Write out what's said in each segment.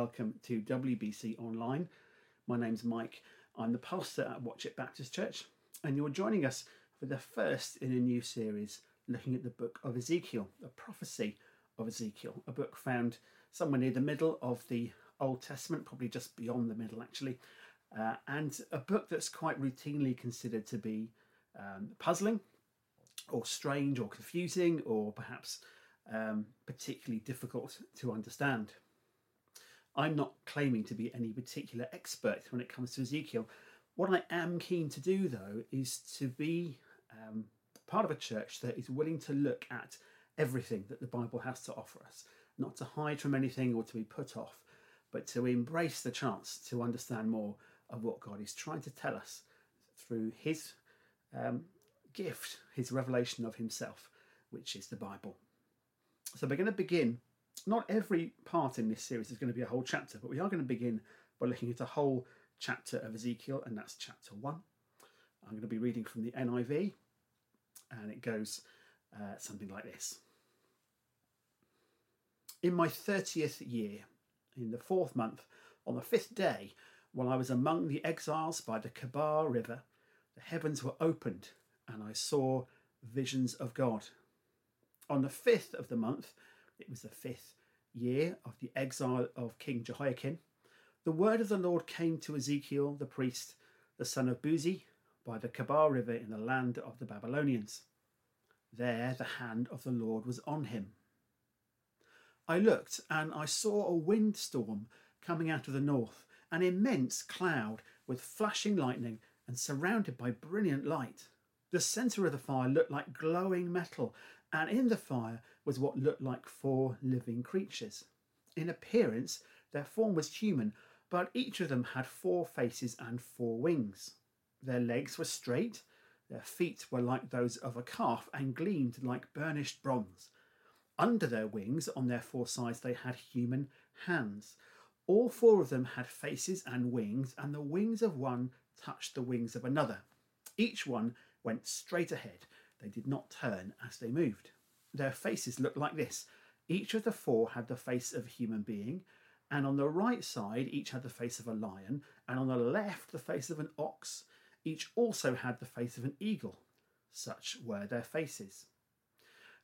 Welcome to WBC Online. My name's Mike. I'm the pastor at Watchet Baptist Church, and you're joining us for the first in a new series looking at the book of Ezekiel, the prophecy of Ezekiel, a book found somewhere near the middle of the Old Testament, probably just beyond the middle actually, uh, and a book that's quite routinely considered to be um, puzzling or strange or confusing or perhaps um, particularly difficult to understand. I'm not claiming to be any particular expert when it comes to Ezekiel. What I am keen to do, though, is to be um, part of a church that is willing to look at everything that the Bible has to offer us, not to hide from anything or to be put off, but to embrace the chance to understand more of what God is trying to tell us through His um, gift, His revelation of Himself, which is the Bible. So we're going to begin. Not every part in this series is going to be a whole chapter, but we are going to begin by looking at a whole chapter of Ezekiel, and that's chapter 1. I'm going to be reading from the NIV, and it goes uh, something like this In my 30th year, in the fourth month, on the fifth day, while I was among the exiles by the Kebar River, the heavens were opened, and I saw visions of God. On the fifth of the month, it was the fifth year of the exile of King Jehoiachin, the word of the Lord came to Ezekiel the priest, the son of Buzi, by the Kebar River in the land of the Babylonians. There the hand of the Lord was on him. I looked, and I saw a windstorm coming out of the north, an immense cloud with flashing lightning and surrounded by brilliant light. The centre of the fire looked like glowing metal, and in the fire was what looked like four living creatures. In appearance, their form was human, but each of them had four faces and four wings. Their legs were straight, their feet were like those of a calf and gleamed like burnished bronze. Under their wings, on their four sides, they had human hands. All four of them had faces and wings, and the wings of one touched the wings of another. Each one went straight ahead. They did not turn as they moved. Their faces looked like this. Each of the four had the face of a human being, and on the right side, each had the face of a lion, and on the left, the face of an ox. Each also had the face of an eagle. Such were their faces.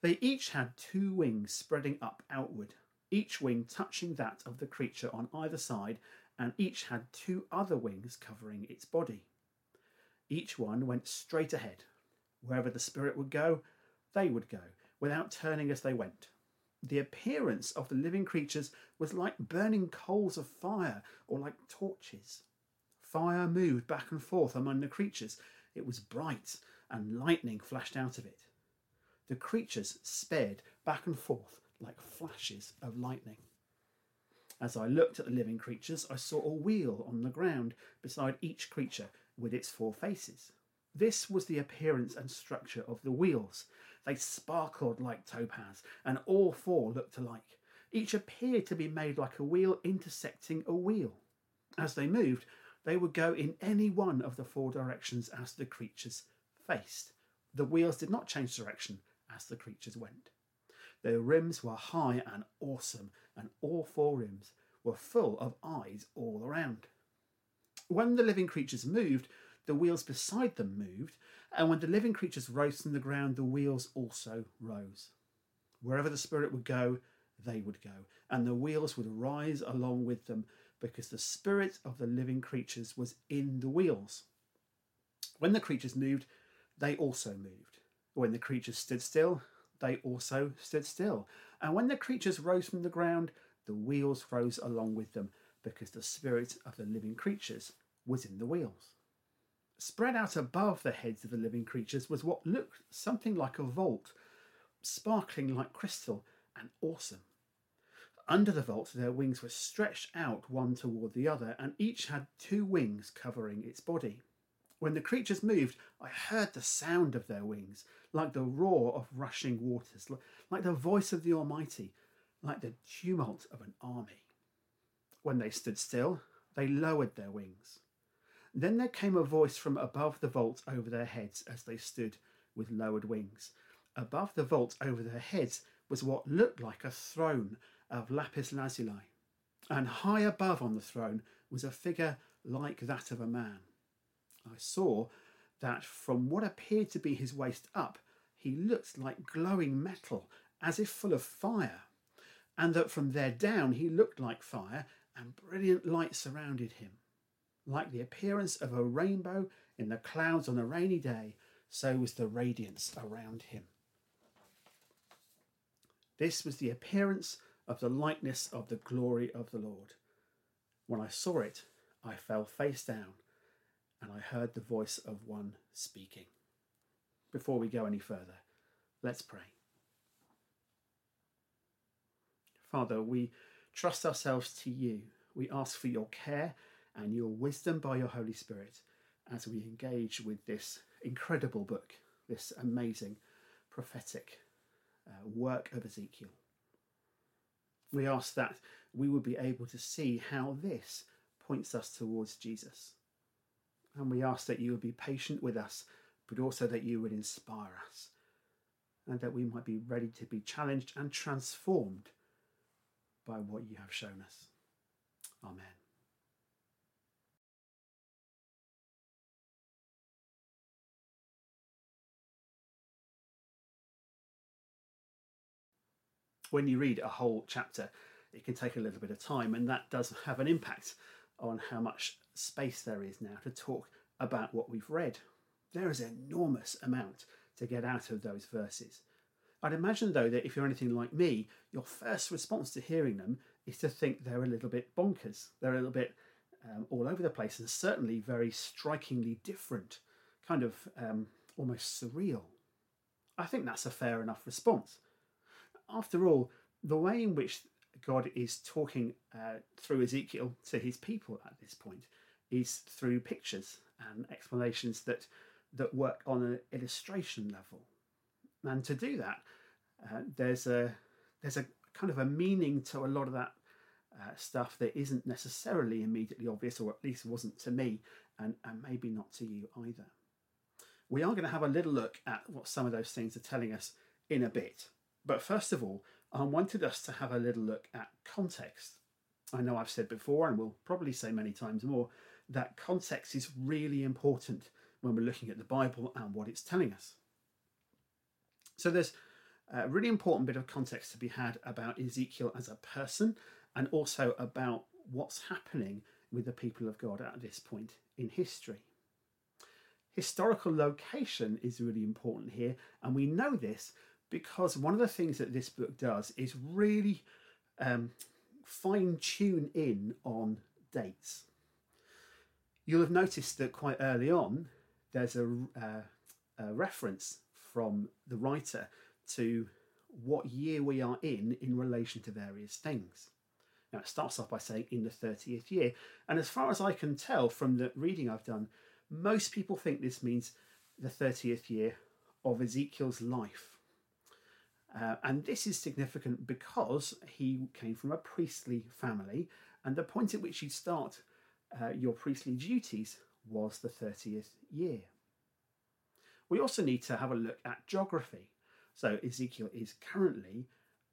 They each had two wings spreading up outward, each wing touching that of the creature on either side, and each had two other wings covering its body. Each one went straight ahead. Wherever the Spirit would go, they would go, without turning as they went. The appearance of the living creatures was like burning coals of fire or like torches. Fire moved back and forth among the creatures. It was bright, and lightning flashed out of it. The creatures sped back and forth like flashes of lightning. As I looked at the living creatures, I saw a wheel on the ground beside each creature with its four faces. This was the appearance and structure of the wheels. They sparkled like topaz, and all four looked alike. Each appeared to be made like a wheel intersecting a wheel. As they moved, they would go in any one of the four directions as the creatures faced. The wheels did not change direction as the creatures went. Their rims were high and awesome, and all four rims were full of eyes all around. When the living creatures moved, the wheels beside them moved, and when the living creatures rose from the ground, the wheels also rose. Wherever the Spirit would go, they would go, and the wheels would rise along with them, because the Spirit of the living creatures was in the wheels. When the creatures moved, they also moved. When the creatures stood still, they also stood still. And when the creatures rose from the ground, the wheels rose along with them, because the Spirit of the living creatures was in the wheels. Spread out above the heads of the living creatures was what looked something like a vault, sparkling like crystal and awesome. Under the vault, their wings were stretched out one toward the other, and each had two wings covering its body. When the creatures moved, I heard the sound of their wings, like the roar of rushing waters, like the voice of the Almighty, like the tumult of an army. When they stood still, they lowered their wings. Then there came a voice from above the vault over their heads as they stood with lowered wings. Above the vault over their heads was what looked like a throne of lapis lazuli. and high above on the throne was a figure like that of a man. I saw that from what appeared to be his waist up, he looked like glowing metal, as if full of fire, and that from there down he looked like fire, and brilliant light surrounded him. Like the appearance of a rainbow in the clouds on a rainy day, so was the radiance around him. This was the appearance of the likeness of the glory of the Lord. When I saw it, I fell face down, and I heard the voice of one speaking. Before we go any further, let's pray. Father, we trust ourselves to you. We ask for your care and your wisdom by your Holy Spirit as we engage with this incredible book, this amazing prophetic uh, work of Ezekiel. We ask that we would be able to see how this points us towards Jesus. And we ask that you would be patient with us, but also that you would inspire us, and that we might be ready to be challenged and transformed by what you have shown us. Amen. When you read a whole chapter, it can take a little bit of time, and that does have an impact on how much space there is now to talk about what we've read. There is an enormous amount to get out of those verses. I'd imagine, though, that if you're anything like me, your first response to hearing them is to think they're a little bit bonkers. They're a little bit um, all over the place and certainly very strikingly different, kind of um, almost surreal. I think that's a fair enough response after all, the way in which God is talking uh, through Ezekiel to his people at this point is through pictures and explanations that that work on an illustration level. And to do that, uh, there's a there's a kind of a meaning to a lot of that uh, stuff that isn't necessarily immediately obvious, or at least wasn't to me, and, and maybe not to you either. We are going to have a little look at what some of those things are telling us in a bit. But first of all, I wanted us to have a little look at context. I know I've said before, and will probably say many times more, that context is really important when we're looking at the Bible and what it's telling us. So there's a really important bit of context to be had about Ezekiel as a person and also about what's happening with the people of God at this point in history. Historical location is really important here, and we know this because one of the things that this book does is really um, fine tune in on dates. You'll have noticed that quite early on, there's a, uh, a reference from the writer to what year we are in in relation to various things. Now, it starts off by saying in the 30th year. And as far as I can tell from the reading I've done, most people think this means the 30th year of Ezekiel's life. Uh, and this is significant because he came from a priestly family, and the point at which you start uh, your priestly duties was the 30th year. We also need to have a look at geography. So Ezekiel is currently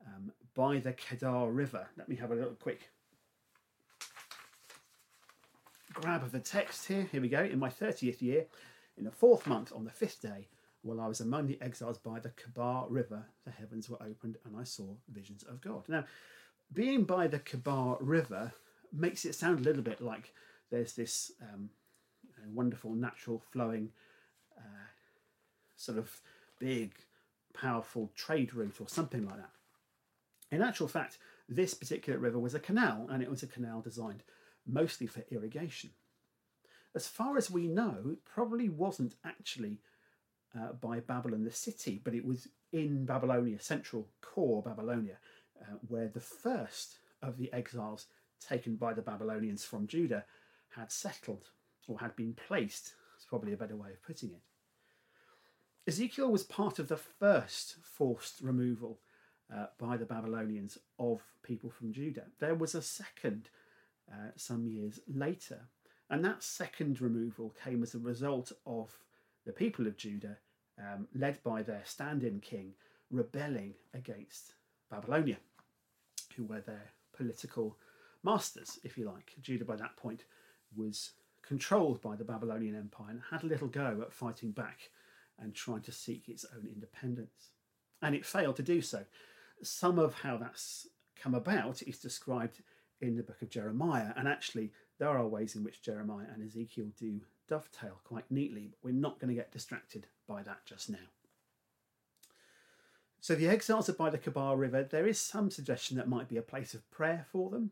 um, by the Kedar River. Let me have a little quick grab of the text here. Here we go. In my 30th year, in the fourth month, on the fifth day, while I was among the exiles by the Kebar River, the heavens were opened and I saw visions of God. Now, being by the Kebar River makes it sound a little bit like there's this um, you know, wonderful, natural, flowing, uh, sort of big, powerful trade route or something like that. In actual fact, this particular river was a canal and it was a canal designed mostly for irrigation. As far as we know, it probably wasn't actually uh, by Babylon the city, but it was in Babylonia, central core Babylonia, uh, where the first of the exiles taken by the Babylonians from Judah had settled or had been placed. It's probably a better way of putting it. Ezekiel was part of the first forced removal uh, by the Babylonians of people from Judah. There was a second uh, some years later, and that second removal came as a result of the people of Judah, um, led by their stand in king, rebelling against Babylonia, who were their political masters, if you like. Judah, by that point, was controlled by the Babylonian Empire and had a little go at fighting back and trying to seek its own independence. And it failed to do so. Some of how that's come about is described in the book of Jeremiah, and actually, there are ways in which Jeremiah and Ezekiel do dovetail quite neatly, but we're not going to get distracted by that just now. So the exiles are by the Kebar River. There is some suggestion that might be a place of prayer for them.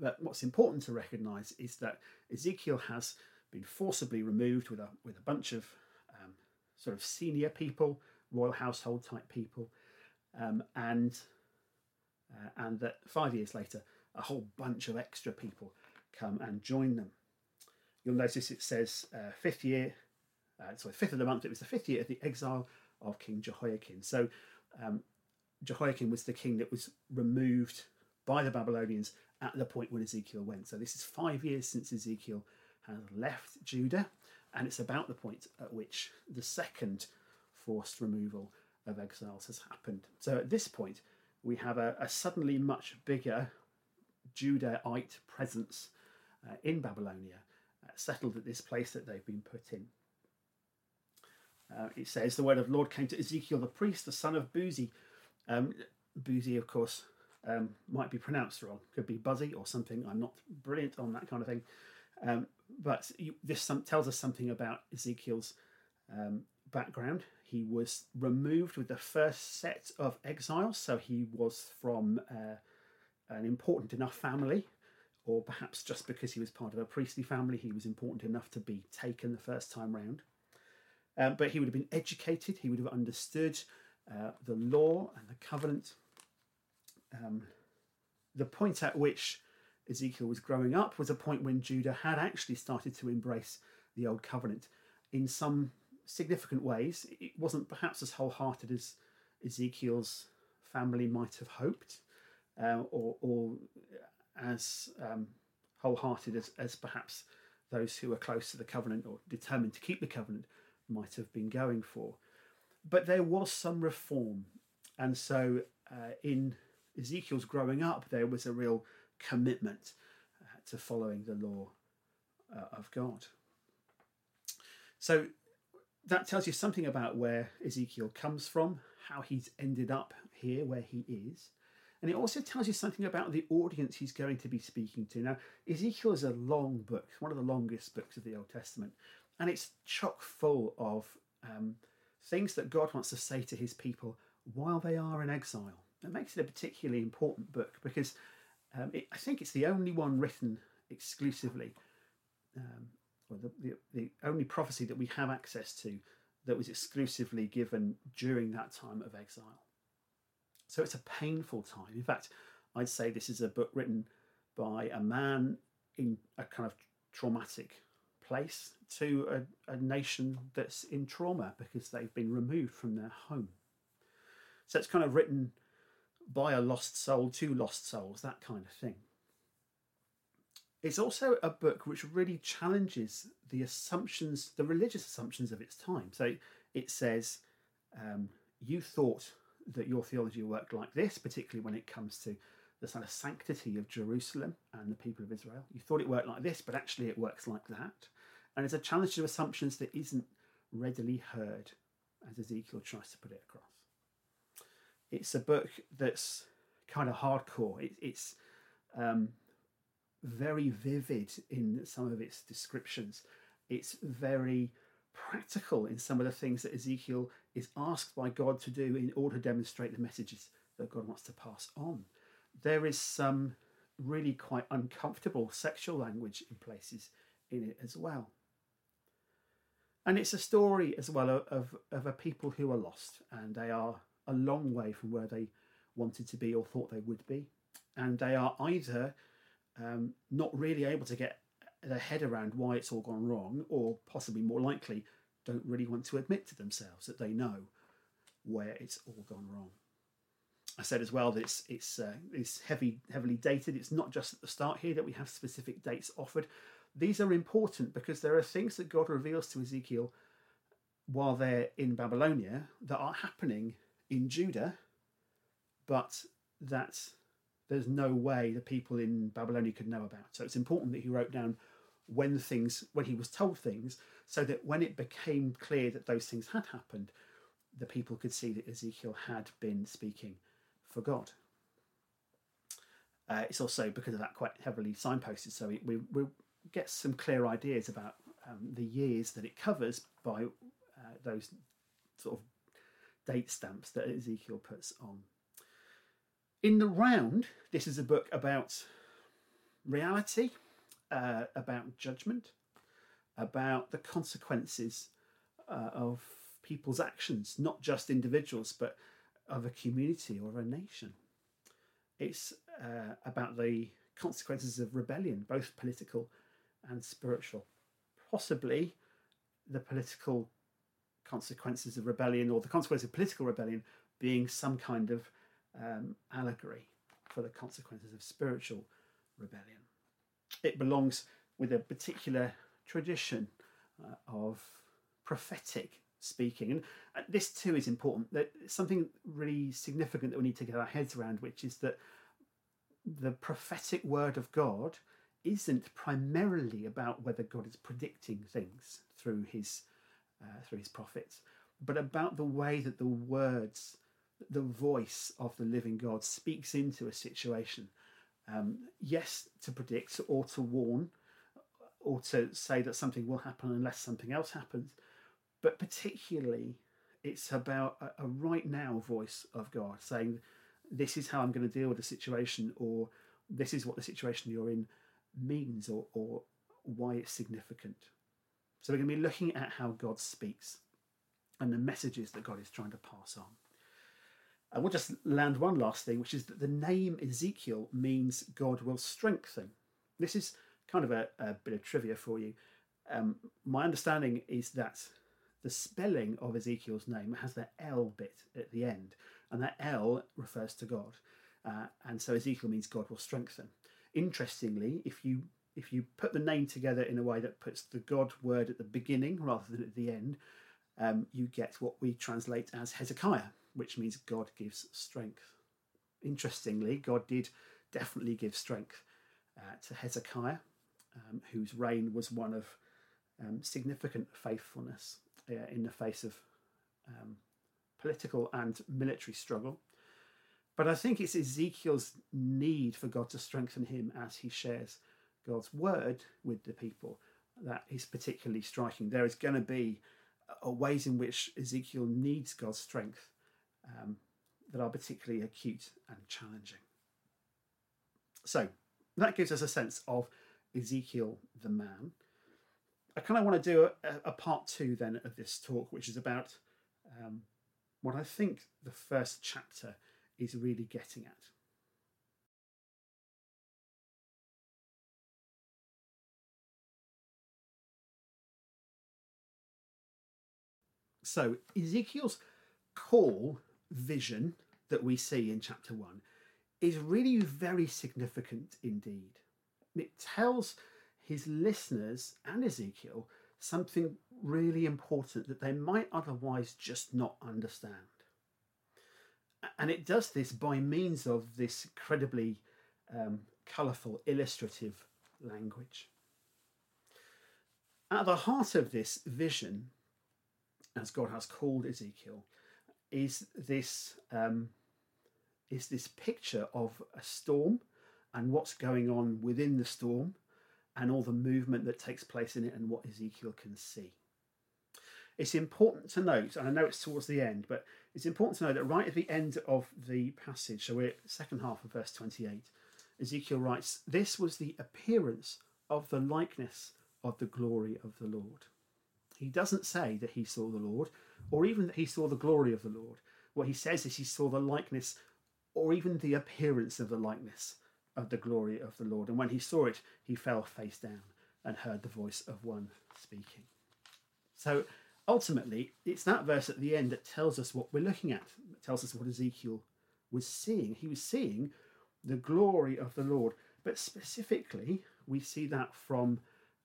But what's important to recognise is that Ezekiel has been forcibly removed with a with a bunch of um, sort of senior people, royal household type people, um, and uh, and that five years later, a whole bunch of extra people come and join them. You'll notice it says uh, fifth year, uh, sorry, fifth of the month. It was the fifth year of the exile of King Jehoiachin. So um, Jehoiachin was the king that was removed by the Babylonians at the point when Ezekiel went. So this is five years since Ezekiel has left Judah, and it's about the point at which the second forced removal of exiles has happened. So at this point, we have a, a suddenly much bigger Judahite presence uh, in Babylonia, settled at this place that they've been put in. Uh, it says the word of the Lord came to Ezekiel the priest, the son of Buzi. Um, Buzi, of course, um, might be pronounced wrong. Could be Buzzy or something. I'm not brilliant on that kind of thing. Um, but you, this some, tells us something about Ezekiel's um, background. He was removed with the first set of exiles, so he was from uh, an important enough family, or perhaps just because he was part of a priestly family, he was important enough to be taken the first time round. Um, but he would have been educated, he would have understood uh, the law and the covenant. Um, the point at which Ezekiel was growing up was a point when Judah had actually started to embrace the old covenant in some significant ways. It wasn't perhaps as wholehearted as Ezekiel's family might have hoped, uh, or, or, as um, wholehearted as, as perhaps those who were close to the covenant or determined to keep the covenant might have been going for. But there was some reform. And so uh, in Ezekiel's growing up, there was a real commitment uh, to following the law uh, of God. So that tells you something about where Ezekiel comes from, how he's ended up here where he is. And it also tells you something about the audience he's going to be speaking to. Now, Ezekiel is a long book, one of the longest books of the Old Testament, and it's chock full of um, things that God wants to say to his people while they are in exile. That makes it a particularly important book because um, it, I think it's the only one written exclusively, um, or the, the, the only prophecy that we have access to that was exclusively given during that time of exile. So it's a painful time. In fact, I'd say this is a book written by a man in a kind of traumatic place to a, a nation that's in trauma because they've been removed from their home. So it's kind of written by a lost soul to lost souls, that kind of thing. It's also a book which really challenges the assumptions, the religious assumptions of its time. So it says, um, you thought that your theology worked like this, particularly when it comes to the sort of sanctity of Jerusalem and the people of Israel. You thought it worked like this, but actually it works like that. And it's a challenge to assumptions that isn't readily heard, as Ezekiel tries to put it across. It's a book that's kind of hardcore. It, it's um, very vivid in some of its descriptions. It's very practical in some of the things that Ezekiel is asked by God to do in order to demonstrate the messages that God wants to pass on. There is some really quite uncomfortable sexual language in places in it as well. And it's a story as well of, of, a people who are lost and they are a long way from where they wanted to be or thought they would be. And they are either um, not really able to get their head around why it's all gone wrong, or possibly more likely, don't really want to admit to themselves that they know where it's all gone wrong. I said as well that it's it's uh, it's heavy heavily dated. It's not just at the start here that we have specific dates offered. These are important because there are things that God reveals to Ezekiel while they're in Babylonia that are happening in Judah, but that there's no way the people in Babylonia could know about. So it's important that he wrote down when things, when he was told things, so that when it became clear that those things had happened, the people could see that Ezekiel had been speaking for God. Uh, it's also because of that quite heavily signposted, so we, we, get some clear ideas about um, the years that it covers by uh, those sort of date stamps that Ezekiel puts on. In the round, this is a book about reality, uh, about judgment, about the consequences uh, of people's actions, not just individuals, but of a community or a nation. It's uh, about the consequences of rebellion, both political and spiritual. Possibly the political consequences of rebellion or the consequences of political rebellion being some kind of um, allegory for the consequences of spiritual rebellion. It belongs with a particular tradition uh, of prophetic speaking. And uh, this too is important. That something really significant that we need to get our heads around, which is that the prophetic word of God isn't primarily about whether God is predicting things through his uh, through his prophets, but about the way that the words, the voice of the living God speaks into a situation. Um, yes, to predict or to warn, or to say that something will happen unless something else happens, but particularly it's about a, a right now voice of God saying, This is how I'm going to deal with the situation, or this is what the situation you're in means, or, or why it's significant. So we're going to be looking at how God speaks and the messages that God is trying to pass on. And we'll just land one last thing, which is that the name Ezekiel means God will strengthen. This is kind of a, a bit of trivia for you. Um, my understanding is that the spelling of Ezekiel's name has the L bit at the end, and that L refers to God. Uh, and so Ezekiel means God will strengthen. Interestingly, if you if you put the name together in a way that puts the God word at the beginning rather than at the end, um, you get what we translate as Hezekiah, which means God gives strength. Interestingly, God did definitely give strength uh, to Hezekiah, um, whose reign was one of um, significant faithfulness uh, in the face of um, political and military struggle. But I think it's Ezekiel's need for God to strengthen him as he shares God's word with the people that is particularly striking. There is going to be ways in which Ezekiel needs God's strength um, that are particularly acute and challenging. So that gives us a sense of Ezekiel the man. I kind of want to do a, a, part two then of this talk, which is about um, what I think the first chapter is really getting at. So, Ezekiel's call vision that we see in chapter 1 is really very significant indeed. It tells his listeners and Ezekiel something really important that they might otherwise just not understand. And it does this by means of this incredibly um, colourful, illustrative language. At the heart of this vision as God has called Ezekiel, is this um, is this picture of a storm and what's going on within the storm and all the movement that takes place in it and what Ezekiel can see. It's important to note, and I know it's towards the end, but it's important to know that right at the end of the passage, so we're second half of verse 28, Ezekiel writes, This was the appearance of the likeness of the glory of the Lord. He doesn't say that he saw the Lord or even that he saw the glory of the Lord. What he says is he saw the likeness or even the appearance of the likeness of the glory of the Lord. And when he saw it, he fell face down and heard the voice of one speaking. So ultimately, it's that verse at the end that tells us what we're looking at, that tells us what Ezekiel was seeing. He was seeing the glory of the Lord. But specifically, we see that from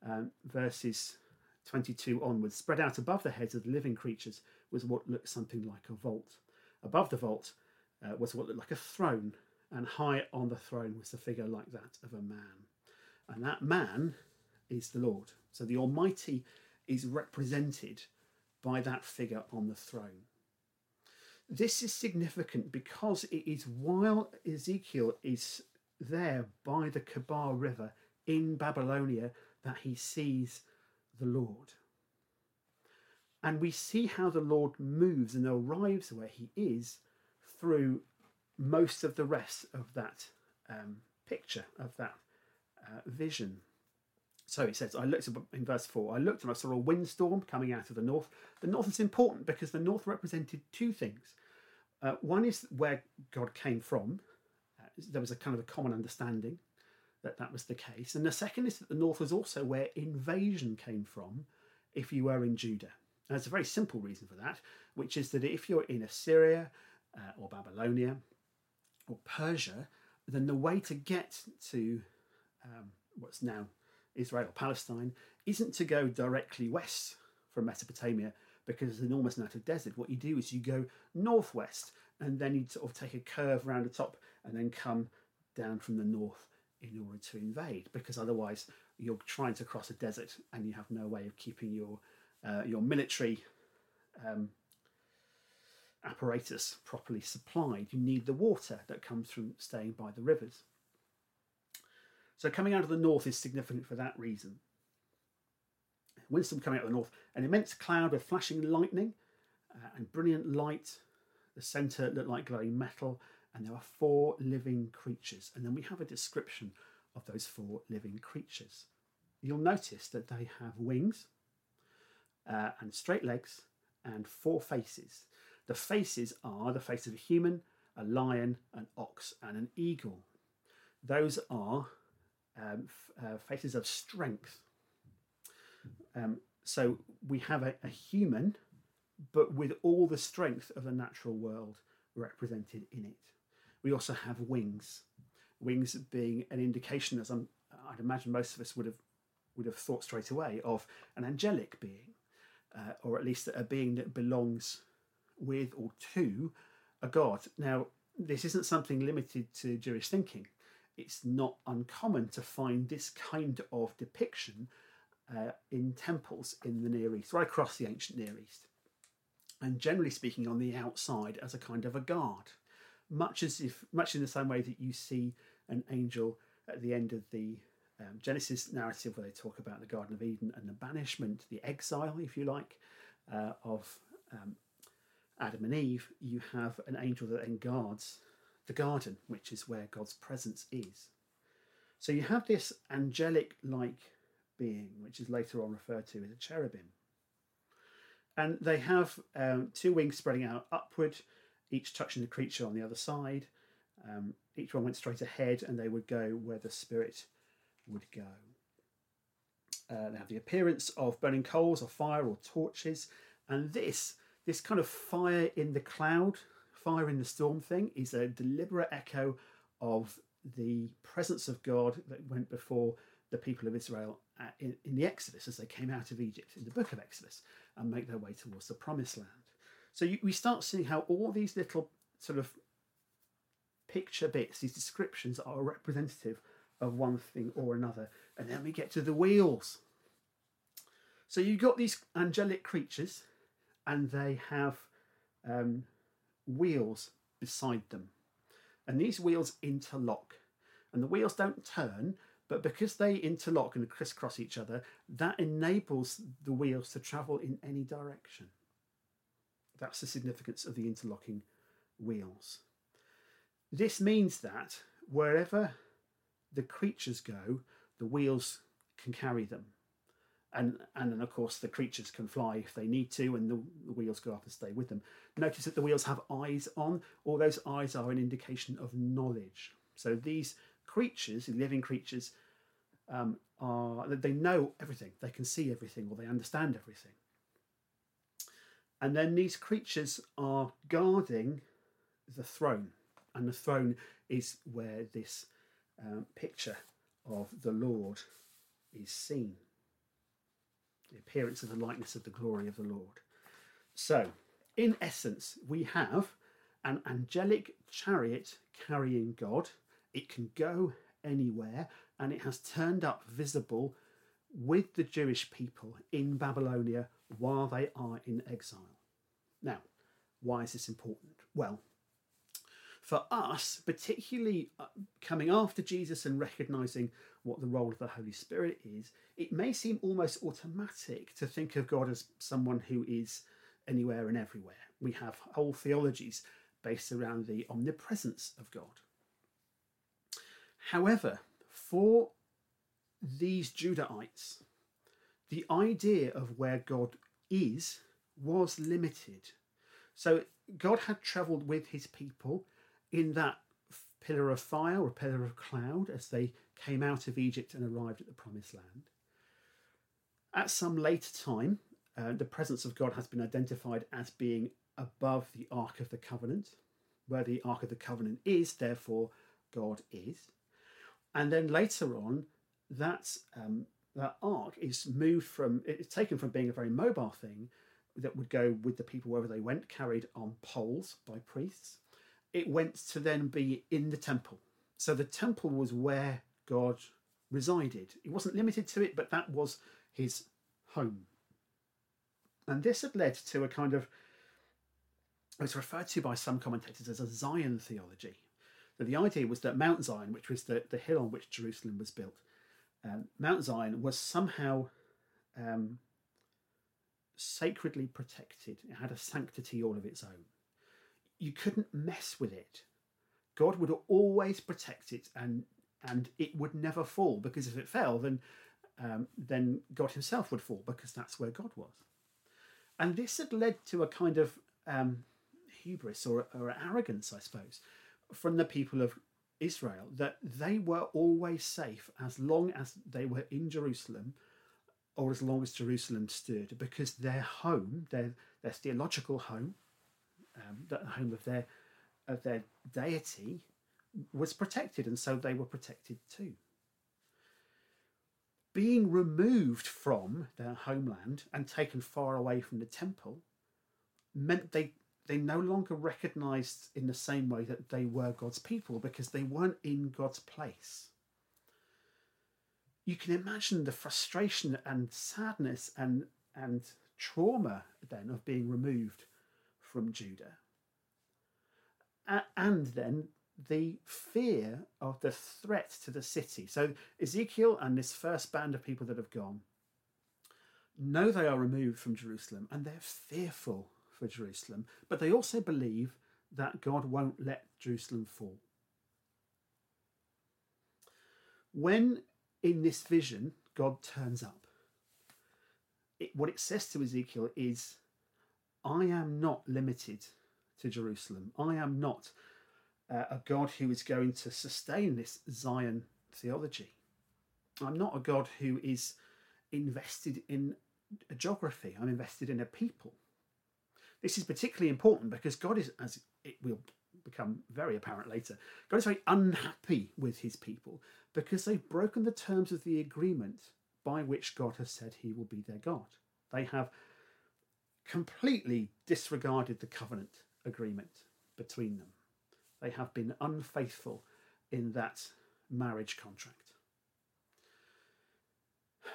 um, verses 22 onwards, spread out above the heads of the living creatures, was what looked something like a vault. Above the vault uh, was what looked like a throne, and high on the throne was a figure like that of a man. And that man is the Lord. So the Almighty is represented by that figure on the throne. This is significant because it is while Ezekiel is there by the Kebar River in Babylonia that he sees the Lord. And we see how the Lord moves and arrives where he is through most of the rest of that um, picture, of that uh, vision. So it says, I looked in verse 4, I looked and I saw a windstorm coming out of the north. The north is important because the north represented two things. Uh, one is where God came from, uh, there was a kind of a common understanding that that was the case. And the second is that the north was also where invasion came from if you were in Judah. And there's a very simple reason for that, which is that if you're in Assyria uh, or Babylonia or Persia, then the way to get to um, what's now Israel, or Palestine, isn't to go directly west from Mesopotamia because it's an enormous amount of desert. What you do is you go northwest and then you sort of take a curve around the top and then come down from the north in order to invade because otherwise you're trying to cross a desert and you have no way of keeping your uh, your military um, apparatus properly supplied. You need the water that comes from staying by the rivers. So coming out of the north is significant for that reason. Winston coming out of the north, an immense cloud of flashing lightning uh, and brilliant light. The centre looked like glowing metal, and there are four living creatures. And then we have a description of those four living creatures. You'll notice that they have wings uh, and straight legs and four faces. The faces are the face of a human, a lion, an ox, and an eagle. Those are um, uh, faces of strength. Um, so we have a, a, human, but with all the strength of the natural world represented in it. We also have wings, wings being an indication, as I'm, I'd imagine most of us would have would have thought straight away, of an angelic being, uh, or at least a being that belongs with or to a god. Now, this isn't something limited to Jewish thinking it's not uncommon to find this kind of depiction uh, in temples in the Near East, right across the ancient Near East. And generally speaking, on the outside as a kind of a guard, much as if, much in the same way that you see an angel at the end of the um, Genesis narrative, where they talk about the Garden of Eden and the banishment, the exile, if you like, uh, of um, Adam and Eve. You have an angel that then guards the garden, which is where God's presence is. So you have this angelic like being, which is later on referred to as a cherubim. And they have um, two wings spreading out upward, each touching the creature on the other side. Um, each one went straight ahead and they would go where the Spirit would go. Uh, they have the appearance of burning coals or fire or torches. And this, this kind of fire in the cloud fire in the storm thing is a deliberate echo of the presence of God that went before the people of Israel in, in, the Exodus as they came out of Egypt in the book of Exodus and make their way towards the promised land. So you, we start seeing how all these little sort of picture bits, these descriptions are representative of one thing or another. And then we get to the wheels. So you've got these angelic creatures and they have um, wheels beside them. And these wheels interlock. And the wheels don't turn, but because they interlock and crisscross each other, that enables the wheels to travel in any direction. That's the significance of the interlocking wheels. This means that wherever the creatures go, the wheels can carry them. And and then of course the creatures can fly if they need to and the, the, wheels go up and stay with them. Notice that the wheels have eyes on. All those eyes are an indication of knowledge. So these creatures living creatures um, are they know everything. They can see everything or they understand everything and then these creatures are guarding the throne and the throne is where this um, picture of the lord is seen the appearance of the likeness of the glory of the Lord. So, in essence, we have an angelic chariot carrying God. It can go anywhere and it has turned up visible with the Jewish people in Babylonia while they are in exile. Now, why is this important? Well, for us, particularly uh, coming after Jesus and recognizing what the role of the Holy Spirit is, it may seem almost automatic to think of God as someone who is anywhere and everywhere. We have whole theologies based around the omnipresence of God. However, for these Judahites, the idea of where God is was limited. So God had travelled with his people in that pillar of fire or pillar of cloud as they came out of Egypt and arrived at the promised land. At some later time, uh, the presence of God has been identified as being above the Ark of the Covenant. Where the Ark of the Covenant is, therefore, God is. And then later on, that, um, that ark is moved from, it's taken from being a very mobile thing that would go with the people wherever they went, carried on poles by priests. It went to then be in the temple. So the temple was where God resided. He wasn't limited to it, but that was his home. And this had led to a kind of, it's referred to by some commentators as a Zion theology. That the idea was that Mount Zion, which was the, the hill on which Jerusalem was built, um, Mount Zion was somehow um, sacredly protected. It had a sanctity all of its own. You couldn't mess with it. God would always protect it, and and it would never fall because if it fell, then um, then God Himself would fall because that's where God was. And this had led to a kind of um, hubris or, or arrogance, I suppose, from the people of Israel that they were always safe as long as they were in Jerusalem or as long as Jerusalem stood, because their home, their, their theological home, um, the home of their, of their deity, was protected, and so they were protected too. Being removed from their homeland and taken far away from the temple meant they they no longer recognized in the same way that they were God's people because they weren't in God's place. You can imagine the frustration and sadness and, and trauma then of being removed from Judah. And then the fear of the threat to the city. So Ezekiel and this first band of people that have gone know they are removed from Jerusalem and they're fearful for Jerusalem, but they also believe that God won't let Jerusalem fall. When in this vision God turns up, it, what it says to Ezekiel is, I am not limited to Jerusalem. I am not uh, a God who is going to sustain this Zion theology. I'm not a God who is invested in a geography, I'm invested in a people. This is particularly important because God is, as it will become very apparent later, God is very unhappy with his people because they've broken the terms of the agreement by which God has said he will be their God. They have completely disregarded the covenant agreement between them. They have been unfaithful in that marriage contract.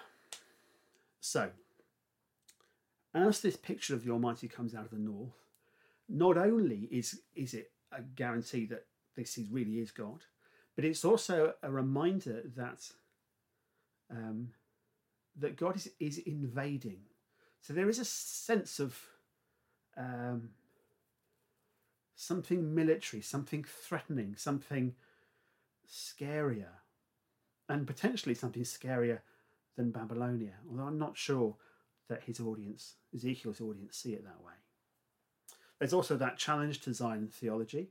So, as this picture of the Almighty comes out of the north, not only is, is it a guarantee that this is, really is God, but it's also a reminder that um, that God is, is invading. So there is a sense of um, something military, something threatening, something scarier, and potentially something scarier than Babylonia. Although I'm not sure that his audience, Ezekiel's audience, see it that way. There's also that challenge to Zion theology,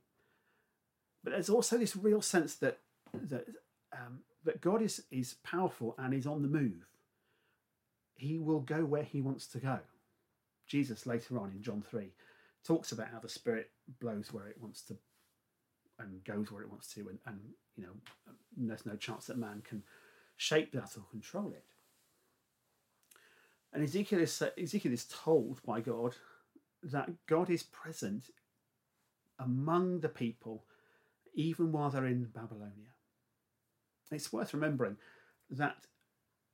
but there's also this real sense that that um, that God is is powerful and is on the move. He will go where he wants to go. Jesus later on in John three talks about how the Spirit blows where it wants to and goes where it wants to, and, and you know there's no chance that man can shape that or control it. And Ezekiel is, Ezekiel is told by God that God is present among the people, even while they're in Babylonia. It's worth remembering that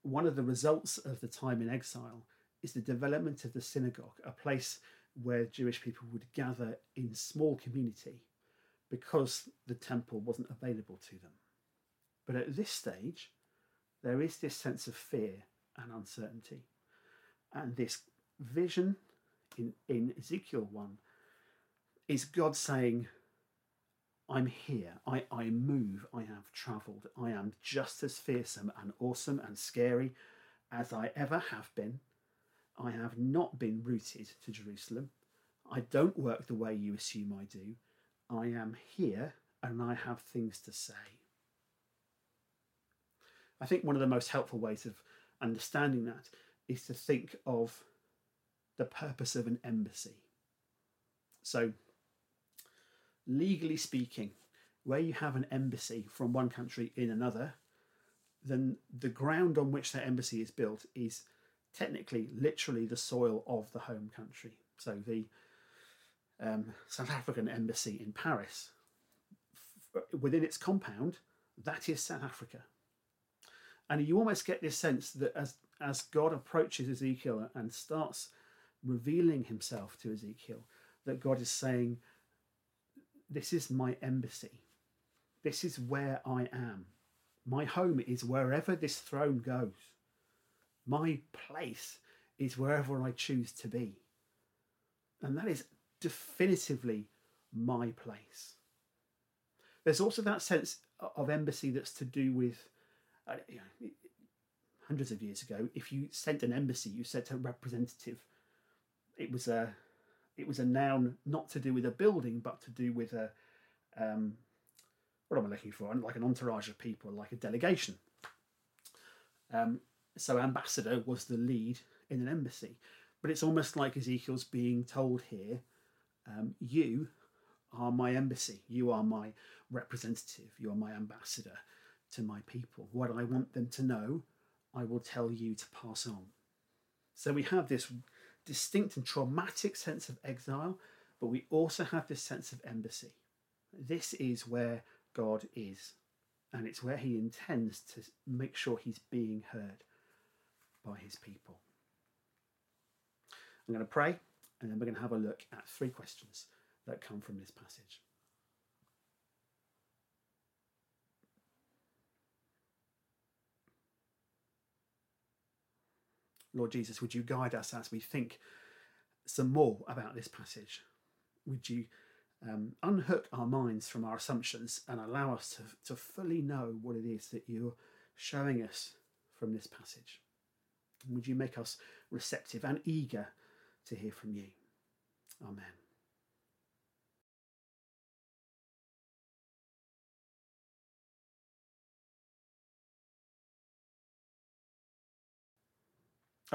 one of the results of the time in exile is the development of the synagogue, a place where Jewish people would gather in small community because the temple wasn't available to them. But at this stage, there is this sense of fear and uncertainty. And this vision in, in Ezekiel 1 is God saying, I'm here, I, I move, I have travelled, I am just as fearsome and awesome and scary as I ever have been. I have not been rooted to Jerusalem. I don't work the way you assume I do. I am here and I have things to say. I think one of the most helpful ways of understanding that is to think of the purpose of an embassy. So, legally speaking, where you have an embassy from one country in another, then the ground on which that embassy is built is technically, literally, the soil of the home country. So, the um, South African embassy in Paris, within its compound, that is South Africa. And you almost get this sense that as, as God approaches Ezekiel and starts revealing himself to Ezekiel, that God is saying, This is my embassy. This is where I am. My home is wherever this throne goes. My place is wherever I choose to be. And that is definitively my place. There's also that sense of embassy that's to do with uh, you know, hundreds of years ago, if you sent an embassy, you sent a representative. It was a it was a noun not to do with a building, but to do with a um, what am I looking for? Like an entourage of people, like a delegation. Um, so ambassador was the lead in an embassy, but it's almost like Ezekiel's being told here, um, you are my embassy, you are my representative, you are my ambassador to my people. What I want them to know, I will tell you to pass on. So we have this distinct and traumatic sense of exile, but we also have this sense of embassy. This is where God is, and it's where He intends to make sure He's being heard by His people. I'm going to pray, and then we're going to have a look at three questions that come from this passage. Lord Jesus, would you guide us as we think some more about this passage? Would you um, unhook our minds from our assumptions and allow us to, to fully know what it is that you're showing us from this passage? And would you make us receptive and eager to hear from you? Amen.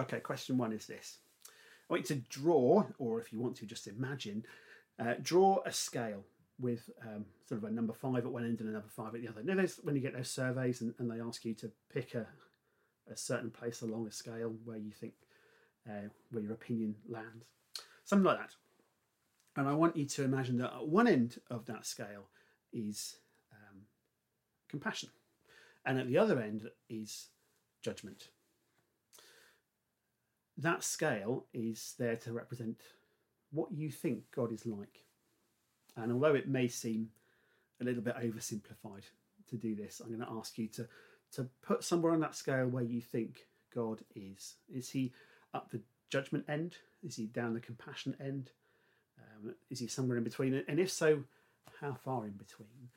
Okay, question one is this. I want you to draw, or if you want to, just imagine, uh, draw a scale with um, sort of a number five at one end and a number five at the other. Know, when you get those surveys and, and they ask you to pick a, a, certain place along a scale where you think, uh, where your opinion lands, something like that. And I want you to imagine that at one end of that scale is um, compassion, and at the other end is judgment that scale is there to represent what you think God is like. And although it may seem a little bit oversimplified to do this, I'm going to ask you to, to put somewhere on that scale where you think God is. Is he up the judgment end? Is he down the compassion end? Um, is he somewhere in between? And if so, how far in between?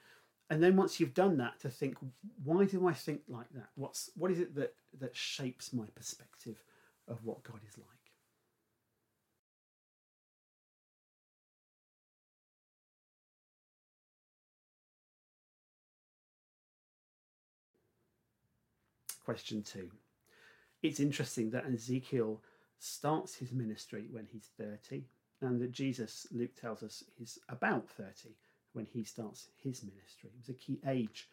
And then once you've done that, to think, why do I think like that? What's what is it that that shapes my perspective? Of what God is like. Question two. It's interesting that Ezekiel starts his ministry when he's 30, and that Jesus, Luke tells us, is about 30 when he starts his ministry. It was a key age.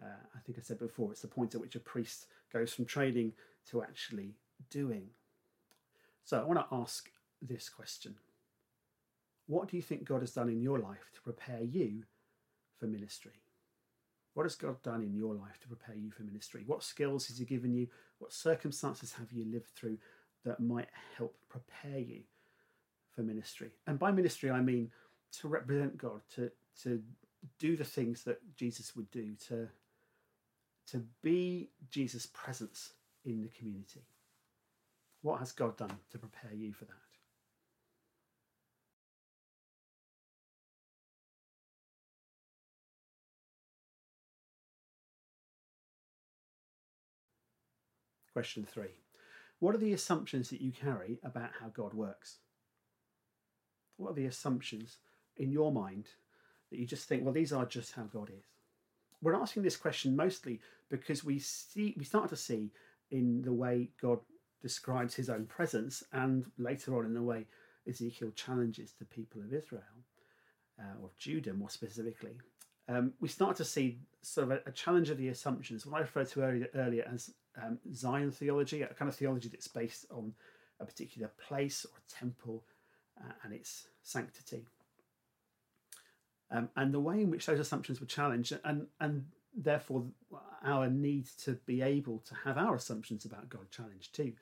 Uh, I think I said before, it's the point at which a priest goes from training to actually doing. So I want to ask this question what do you think God has done in your life to prepare you for ministry? What has God done in your life to prepare you for ministry? What skills has He given you? What circumstances have you lived through that might help prepare you for ministry? And by ministry, I mean to represent God, to, to do the things that Jesus would do, to, to be Jesus' presence in the community. What has God done to prepare you for that? Question three What are the assumptions that you carry about how God works? What are the assumptions in your mind that you just think, well, these are just how God is? We're asking this question mostly because we see we start to see in the way God describes his own presence and later on in the way Ezekiel challenges the people of Israel, uh, or Judah more specifically, um, we start to see sort of a, a, challenge of the assumptions, what I referred to earlier, earlier as um, Zion theology, a kind of theology that's based on a particular place or temple uh, and its sanctity. Um, and the way in which those assumptions were challenged, and, and therefore our need to be able to have our assumptions about God challenged too.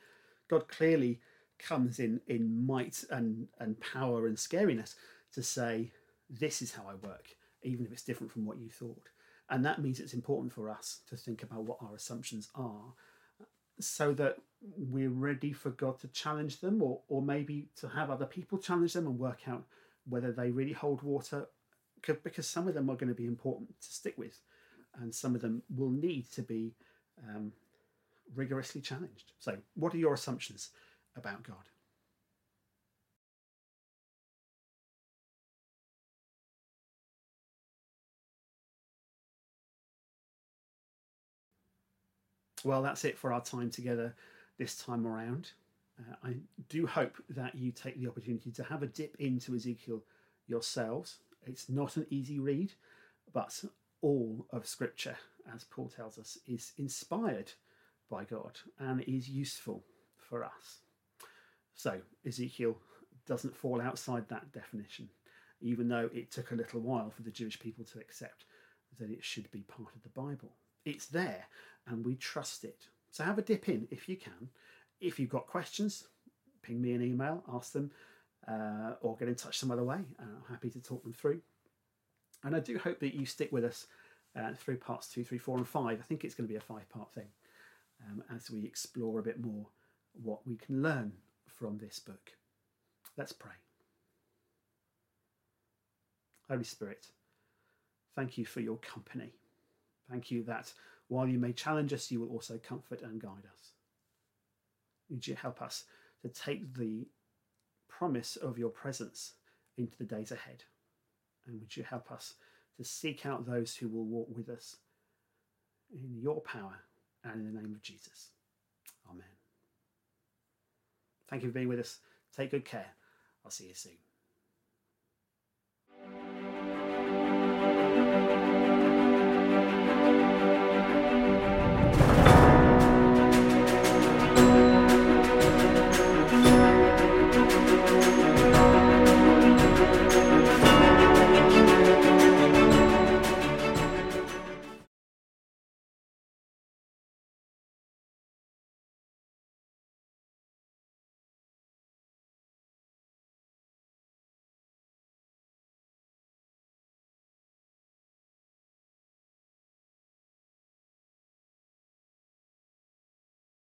God clearly comes in in might and, and power and scariness to say, This is how I work even if it's different from what you thought. And that means it's important for us to think about what our assumptions are so that we're ready for God to challenge them or, or maybe to have other people challenge them and work out whether they really hold water because some of them are going to be important to stick with and some of them will need to be um, rigorously challenged. So, what are your assumptions about God? Well, that's it for our time together this time around. Uh, I do hope that you take the opportunity to have a dip into Ezekiel yourselves. It's not an easy read, but all of Scripture, as Paul tells us, is inspired by God and is useful for us. So, Ezekiel doesn't fall outside that definition, even though it took a little while for the Jewish people to accept that it should be part of the Bible. It's there and we trust it. So have a dip in if you can. If you've got questions, ping me an email, ask them, uh, or get in touch some other way. Uh, I'm happy to talk them through. And I do hope that you stick with us uh, through parts two, three, four, and five. I think it's going to be a five part thing um, as we explore a bit more what we can learn from this book. Let's pray. Holy Spirit, thank you for your company. Thank you that while you may challenge us, you will also comfort and guide us. Would you help us to take the promise of your presence into the days ahead? And would you help us to seek out those who will walk with us in your power and in the name of Jesus? Amen. Thank you for being with us. Take good care. I'll see you soon.